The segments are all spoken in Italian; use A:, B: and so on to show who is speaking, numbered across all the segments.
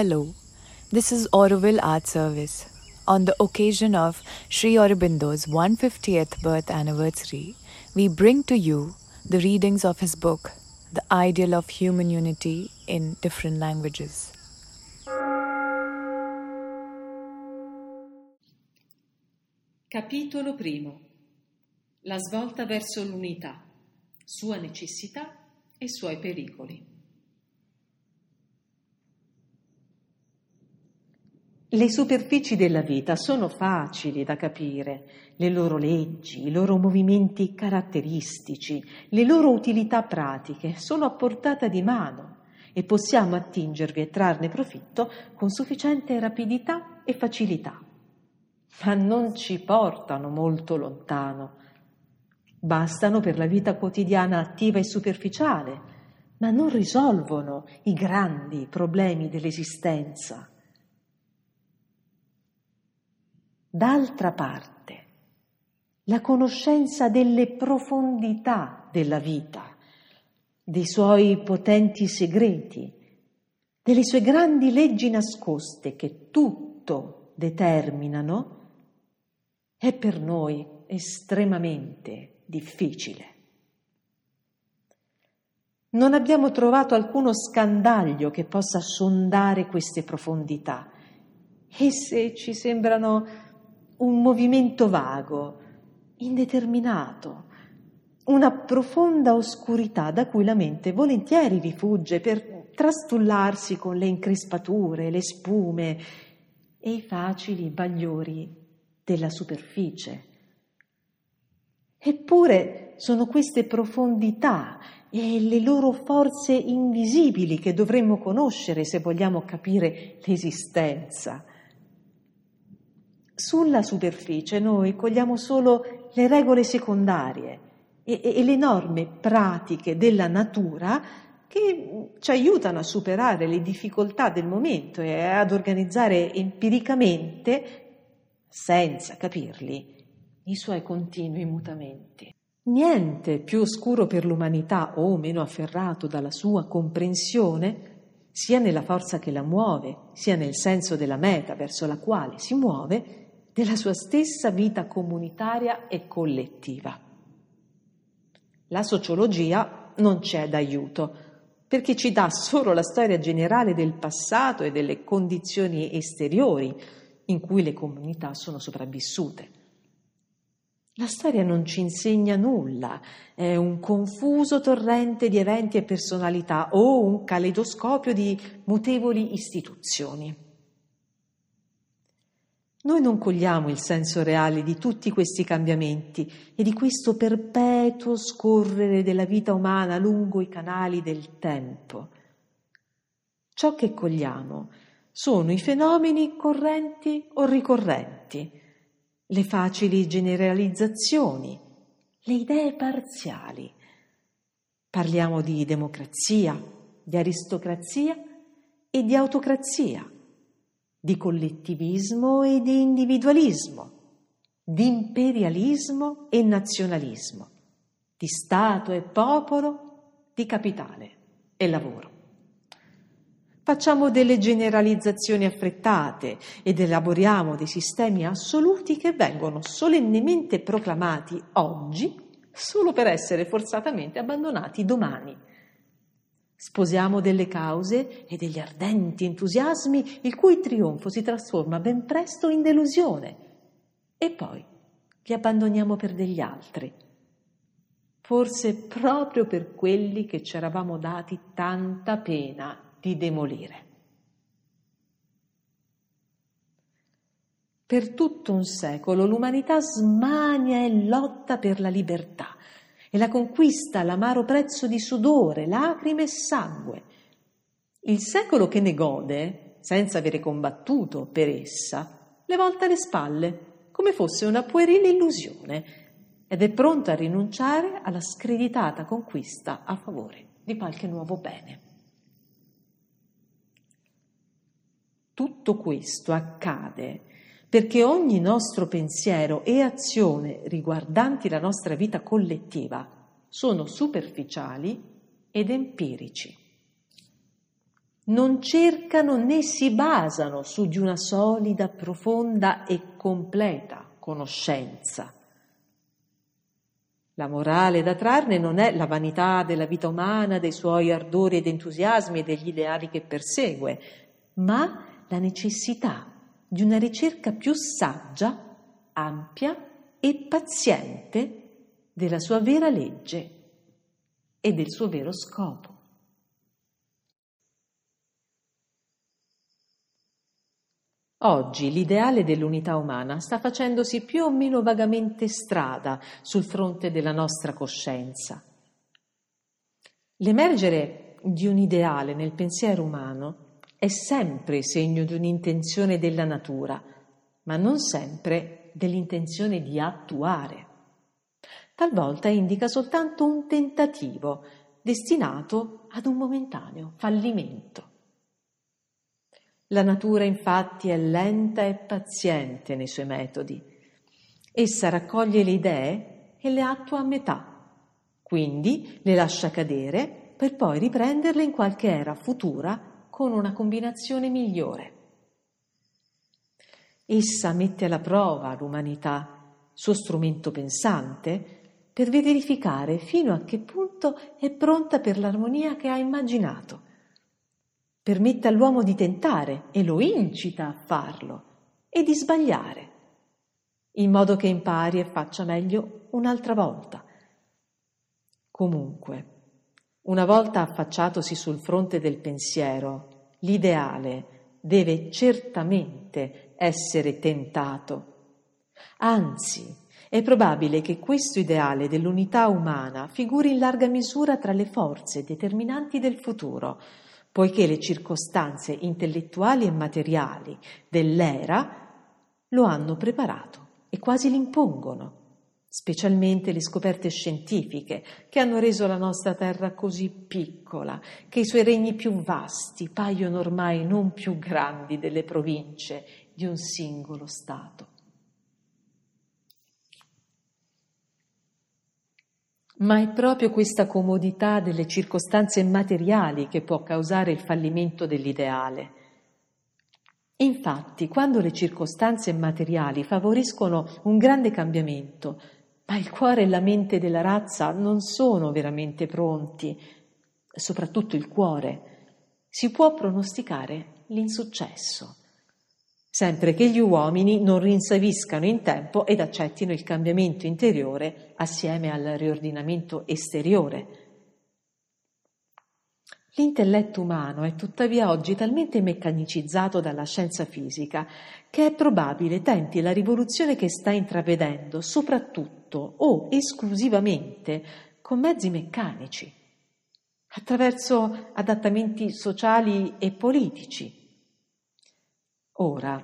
A: Hello, this is Auroville Art Service. On the occasion of Sri Aurobindo's 150th birth anniversary, we bring to you the readings of his book, The Ideal of Human Unity in Different Languages.
B: Capitolo primo. La svolta verso l'unità, sua necessità e suoi pericoli. Le superfici della vita sono facili da capire, le loro leggi, i loro movimenti caratteristici, le loro utilità pratiche sono a portata di mano e possiamo attingervi e trarne profitto con sufficiente rapidità e facilità. Ma non ci portano molto lontano. Bastano per la vita quotidiana attiva e superficiale, ma non risolvono i grandi problemi dell'esistenza. D'altra parte, la conoscenza delle profondità della vita, dei suoi potenti segreti, delle sue grandi leggi nascoste che tutto determinano, è per noi estremamente difficile. Non abbiamo trovato alcuno scandaglio che possa sondare queste profondità. Esse ci sembrano un movimento vago, indeterminato, una profonda oscurità da cui la mente volentieri rifugge per trastullarsi con le increspature, le spume e i facili bagliori della superficie. Eppure sono queste profondità e le loro forze invisibili che dovremmo conoscere se vogliamo capire l'esistenza sulla superficie noi cogliamo solo le regole secondarie e, e, e le norme pratiche della natura che ci aiutano a superare le difficoltà del momento e ad organizzare empiricamente, senza capirli, i suoi continui mutamenti. Niente più oscuro per l'umanità o meno afferrato dalla sua comprensione, sia nella forza che la muove, sia nel senso della meta verso la quale si muove, della sua stessa vita comunitaria e collettiva. La sociologia non c'è d'aiuto perché ci dà solo la storia generale del passato e delle condizioni esteriori in cui le comunità sono sopravvissute. La storia non ci insegna nulla, è un confuso torrente di eventi e personalità o un caleidoscopio di mutevoli istituzioni. Noi non cogliamo il senso reale di tutti questi cambiamenti e di questo perpetuo scorrere della vita umana lungo i canali del tempo. Ciò che cogliamo sono i fenomeni correnti o ricorrenti, le facili generalizzazioni, le idee parziali. Parliamo di democrazia, di aristocrazia e di autocrazia di collettivismo e di individualismo, di imperialismo e nazionalismo, di Stato e popolo, di capitale e lavoro. Facciamo delle generalizzazioni affrettate ed elaboriamo dei sistemi assoluti che vengono solennemente proclamati oggi solo per essere forzatamente abbandonati domani Sposiamo delle cause e degli ardenti entusiasmi il cui trionfo si trasforma ben presto in delusione. E poi li abbandoniamo per degli altri, forse proprio per quelli che ci eravamo dati tanta pena di demolire. Per tutto un secolo l'umanità smania e lotta per la libertà e la conquista all'amaro prezzo di sudore, lacrime e sangue. Il secolo che ne gode, senza avere combattuto per essa, le volta le spalle, come fosse una puerile illusione, ed è pronto a rinunciare alla screditata conquista a favore di qualche nuovo bene. Tutto questo accade perché ogni nostro pensiero e azione riguardanti la nostra vita collettiva sono superficiali ed empirici. non cercano né si basano su di una solida, profonda e completa conoscenza. La morale da trarne non è la vanità della vita umana, dei suoi ardori ed entusiasmi e degli ideali che persegue, ma la necessità di una ricerca più saggia, ampia e paziente della sua vera legge e del suo vero scopo. Oggi l'ideale dell'unità umana sta facendosi più o meno vagamente strada sul fronte della nostra coscienza. L'emergere di un ideale nel pensiero umano è sempre segno di un'intenzione della natura, ma non sempre dell'intenzione di attuare. Talvolta indica soltanto un tentativo destinato ad un momentaneo fallimento. La natura infatti è lenta e paziente nei suoi metodi. Essa raccoglie le idee e le attua a metà, quindi le lascia cadere per poi riprenderle in qualche era futura con una combinazione migliore. Essa mette alla prova l'umanità, suo strumento pensante, per verificare fino a che punto è pronta per l'armonia che ha immaginato permette all'uomo di tentare e lo incita a farlo e di sbagliare, in modo che impari e faccia meglio un'altra volta. Comunque, una volta affacciatosi sul fronte del pensiero, l'ideale deve certamente essere tentato. Anzi, è probabile che questo ideale dell'unità umana figuri in larga misura tra le forze determinanti del futuro, poiché le circostanze intellettuali e materiali dell'era lo hanno preparato e quasi l'impongono, specialmente le scoperte scientifiche che hanno reso la nostra terra così piccola che i suoi regni più vasti paiono ormai non più grandi delle province di un singolo Stato. Ma è proprio questa comodità delle circostanze materiali che può causare il fallimento dell'ideale. Infatti, quando le circostanze materiali favoriscono un grande cambiamento, ma il cuore e la mente della razza non sono veramente pronti, soprattutto il cuore, si può pronosticare l'insuccesso sempre che gli uomini non rinsaviscano in tempo ed accettino il cambiamento interiore assieme al riordinamento esteriore. L'intelletto umano è tuttavia oggi talmente meccanicizzato dalla scienza fisica che è probabile tenti la rivoluzione che sta intravedendo soprattutto o esclusivamente con mezzi meccanici, attraverso adattamenti sociali e politici. Ora,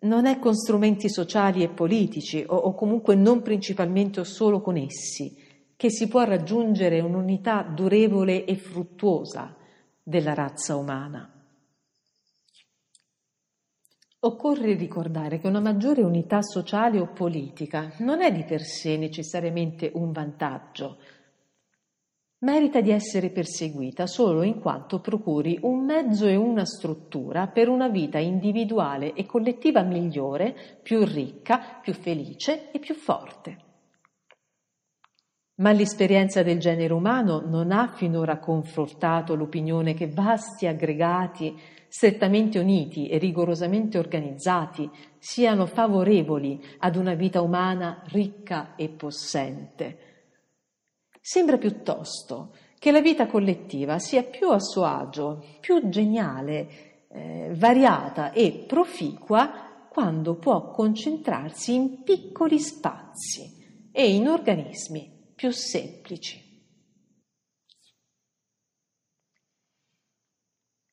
B: non è con strumenti sociali e politici, o, o comunque non principalmente o solo con essi, che si può raggiungere un'unità durevole e fruttuosa della razza umana. Occorre ricordare che una maggiore unità sociale o politica non è di per sé necessariamente un vantaggio, merita di essere perseguita solo in quanto procuri un mezzo e una struttura per una vita individuale e collettiva migliore, più ricca, più felice e più forte. Ma l'esperienza del genere umano non ha finora confortato l'opinione che vasti aggregati strettamente uniti e rigorosamente organizzati siano favorevoli ad una vita umana ricca e possente. Sembra piuttosto che la vita collettiva sia più a suo agio, più geniale, eh, variata e proficua quando può concentrarsi in piccoli spazi e in organismi più semplici.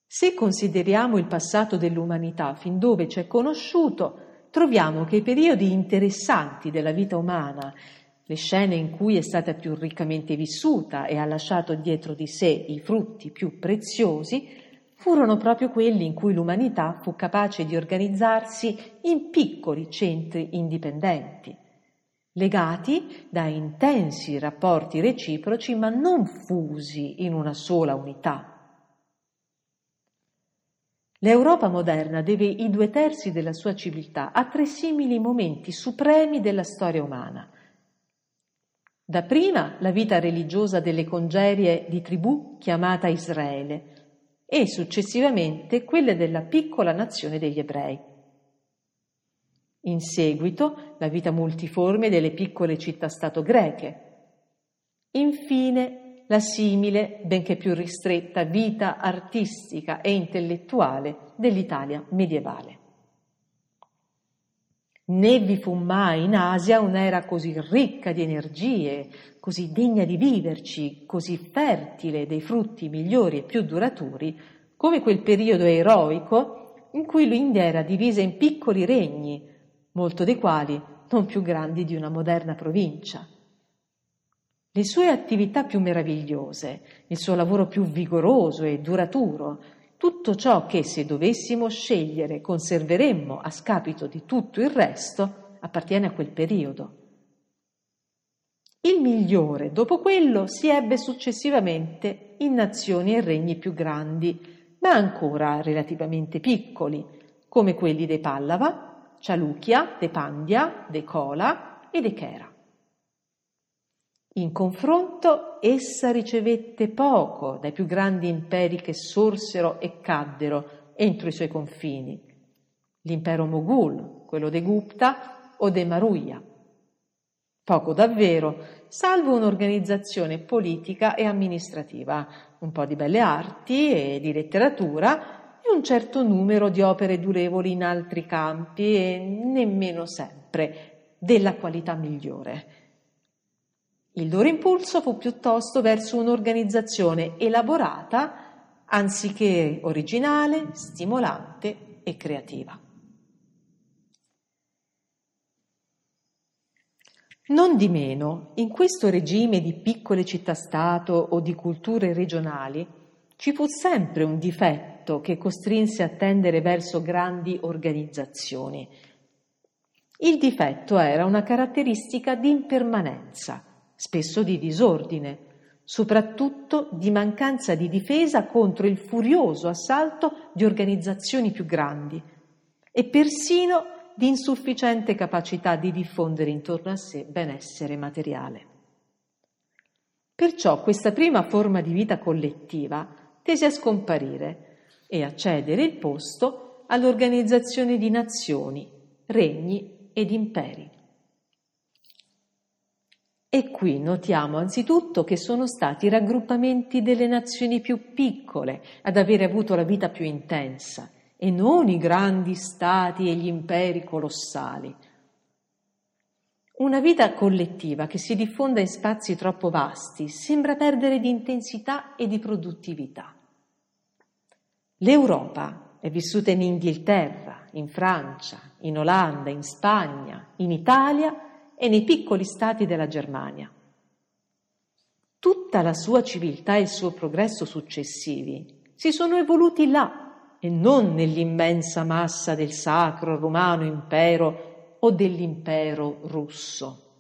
B: Se consideriamo il passato dell'umanità fin dove ci è conosciuto, troviamo che i periodi interessanti della vita umana le scene in cui è stata più riccamente vissuta e ha lasciato dietro di sé i frutti più preziosi, furono proprio quelli in cui l'umanità fu capace di organizzarsi in piccoli centri indipendenti, legati da intensi rapporti reciproci ma non fusi in una sola unità. L'Europa moderna deve i due terzi della sua civiltà a tre simili momenti supremi della storia umana. Dapprima la vita religiosa delle congerie di tribù chiamata Israele e successivamente quelle della piccola nazione degli ebrei. In seguito la vita multiforme delle piccole città-stato greche. Infine la simile, benché più ristretta, vita artistica e intellettuale dell'Italia medievale. Né vi fu mai in Asia un'era così ricca di energie, così degna di viverci, così fertile dei frutti migliori e più duraturi, come quel periodo eroico in cui l'India era divisa in piccoli regni, molto dei quali non più grandi di una moderna provincia. Le sue attività più meravigliose, il suo lavoro più vigoroso e duraturo, tutto ciò che se dovessimo scegliere conserveremmo a scapito di tutto il resto, appartiene a quel periodo. Il migliore, dopo quello, si ebbe successivamente in nazioni e regni più grandi, ma ancora relativamente piccoli, come quelli dei Pallava, Cialuchia, dei Pandya, dei Kola e dei Chera. In confronto essa ricevette poco dai più grandi imperi che sorsero e caddero entro i suoi confini, l'impero Moghul, quello dei Gupta o dei Maruya. Poco davvero, salvo un'organizzazione politica e amministrativa, un po' di belle arti e di letteratura e un certo numero di opere durevoli in altri campi e nemmeno sempre della qualità migliore. Il loro impulso fu piuttosto verso un'organizzazione elaborata anziché originale, stimolante e creativa. Non di meno, in questo regime di piccole città-stato o di culture regionali ci fu sempre un difetto che costrinse a tendere verso grandi organizzazioni. Il difetto era una caratteristica di impermanenza spesso di disordine, soprattutto di mancanza di difesa contro il furioso assalto di organizzazioni più grandi e persino di insufficiente capacità di diffondere intorno a sé benessere materiale. Perciò questa prima forma di vita collettiva tese a scomparire e a cedere il posto all'organizzazione di nazioni, regni ed imperi. E qui notiamo anzitutto che sono stati i raggruppamenti delle nazioni più piccole ad avere avuto la vita più intensa e non i grandi stati e gli imperi colossali. Una vita collettiva che si diffonda in spazi troppo vasti sembra perdere di intensità e di produttività. L'Europa è vissuta in Inghilterra, in Francia, in Olanda, in Spagna, in Italia e nei piccoli stati della Germania. Tutta la sua civiltà e il suo progresso successivi si sono evoluti là e non nell'immensa massa del sacro romano impero o dell'impero russo.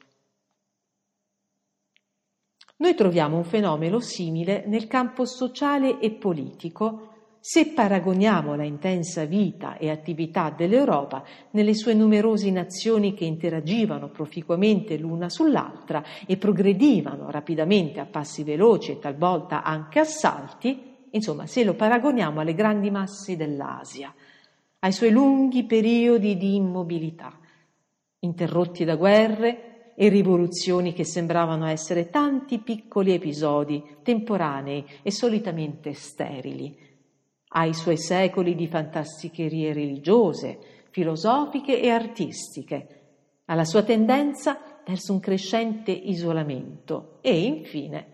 B: Noi troviamo un fenomeno simile nel campo sociale e politico se paragoniamo la intensa vita e attività dell'Europa nelle sue numerose nazioni che interagivano proficuamente l'una sull'altra e progredivano rapidamente a passi veloci e talvolta anche a salti, insomma se lo paragoniamo alle grandi masse dell'Asia, ai suoi lunghi periodi di immobilità, interrotti da guerre e rivoluzioni che sembravano essere tanti piccoli episodi temporanei e solitamente sterili ai suoi secoli di fantasticherie religiose, filosofiche e artistiche, alla sua tendenza verso un crescente isolamento e infine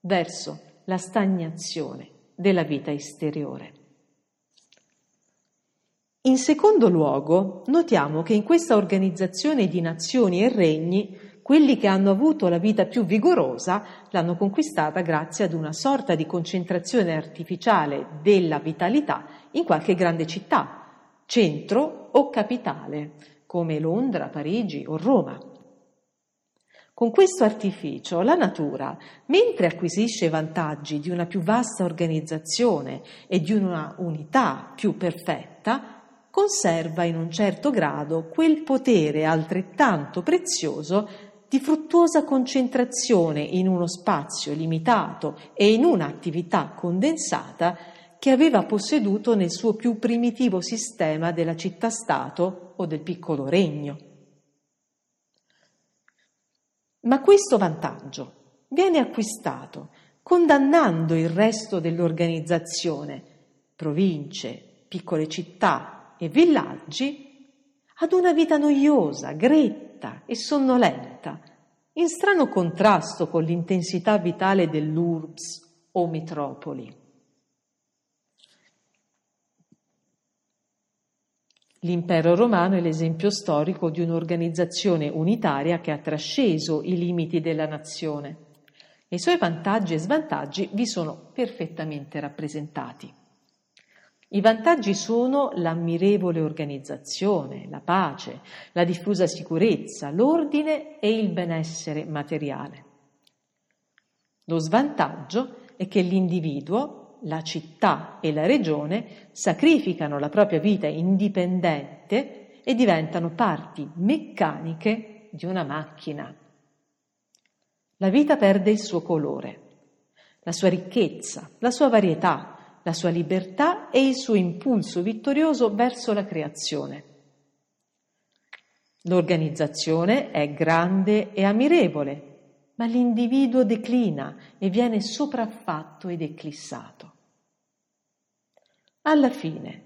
B: verso la stagnazione della vita esteriore. In secondo luogo, notiamo che in questa organizzazione di nazioni e regni quelli che hanno avuto la vita più vigorosa l'hanno conquistata grazie ad una sorta di concentrazione artificiale della vitalità in qualche grande città, centro o capitale, come Londra, Parigi o Roma. Con questo artificio la natura, mentre acquisisce vantaggi di una più vasta organizzazione e di una unità più perfetta, conserva in un certo grado quel potere altrettanto prezioso di fruttuosa concentrazione in uno spazio limitato e in un'attività condensata che aveva posseduto nel suo più primitivo sistema della città-stato o del piccolo regno. Ma questo vantaggio viene acquistato condannando il resto dell'organizzazione, province, piccole città e villaggi, ad una vita noiosa, gretta e sonnolenta, in strano contrasto con l'intensità vitale dell'urbs o metropoli. L'impero romano è l'esempio storico di un'organizzazione unitaria che ha trasceso i limiti della nazione i suoi vantaggi e svantaggi vi sono perfettamente rappresentati. I vantaggi sono l'ammirevole organizzazione, la pace, la diffusa sicurezza, l'ordine e il benessere materiale. Lo svantaggio è che l'individuo la città e la regione sacrificano la propria vita indipendente e diventano parti meccaniche di una macchina. La vita perde il suo colore, la sua ricchezza, la sua varietà, la sua libertà e il suo impulso vittorioso verso la creazione. L'organizzazione è grande e ammirevole, ma l'individuo declina e viene sopraffatto ed eclissato. Alla fine,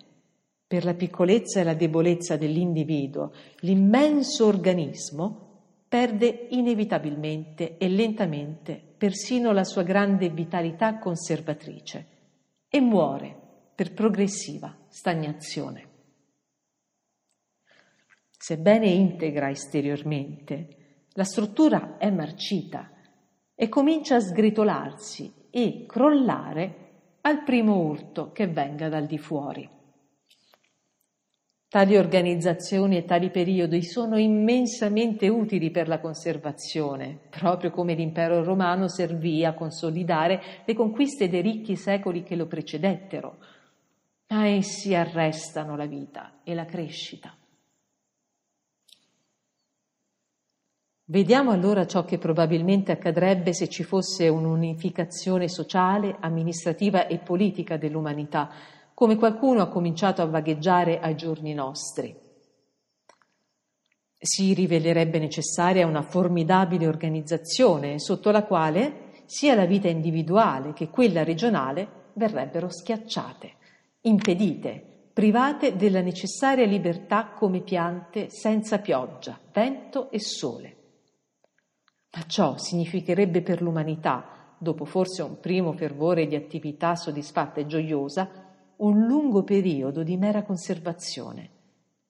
B: per la piccolezza e la debolezza dell'individuo, l'immenso organismo perde inevitabilmente e lentamente persino la sua grande vitalità conservatrice e muore per progressiva stagnazione. Sebbene integra esteriormente, la struttura è marcita e comincia a sgretolarsi e crollare al primo urto che venga dal di fuori. Tali organizzazioni e tali periodi sono immensamente utili per la conservazione, proprio come l'impero romano servì a consolidare le conquiste dei ricchi secoli che lo precedettero, ma essi arrestano la vita e la crescita. Vediamo allora ciò che probabilmente accadrebbe se ci fosse un'unificazione sociale, amministrativa e politica dell'umanità, come qualcuno ha cominciato a vagheggiare ai giorni nostri. Si rivelerebbe necessaria una formidabile organizzazione sotto la quale sia la vita individuale che quella regionale verrebbero schiacciate, impedite, private della necessaria libertà come piante senza pioggia, vento e sole. Ma ciò significherebbe per l'umanità, dopo forse un primo fervore di attività soddisfatta e gioiosa, un lungo periodo di mera conservazione,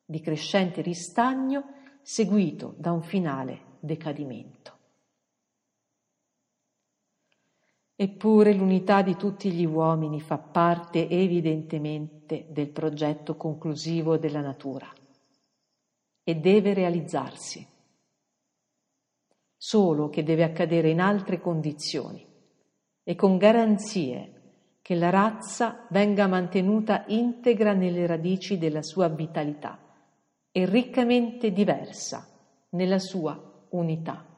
B: di crescente ristagno seguito da un finale decadimento. Eppure l'unità di tutti gli uomini fa parte evidentemente del progetto conclusivo della natura e deve realizzarsi solo che deve accadere in altre condizioni e con garanzie che la razza venga mantenuta integra nelle radici della sua vitalità e riccamente diversa nella sua unità.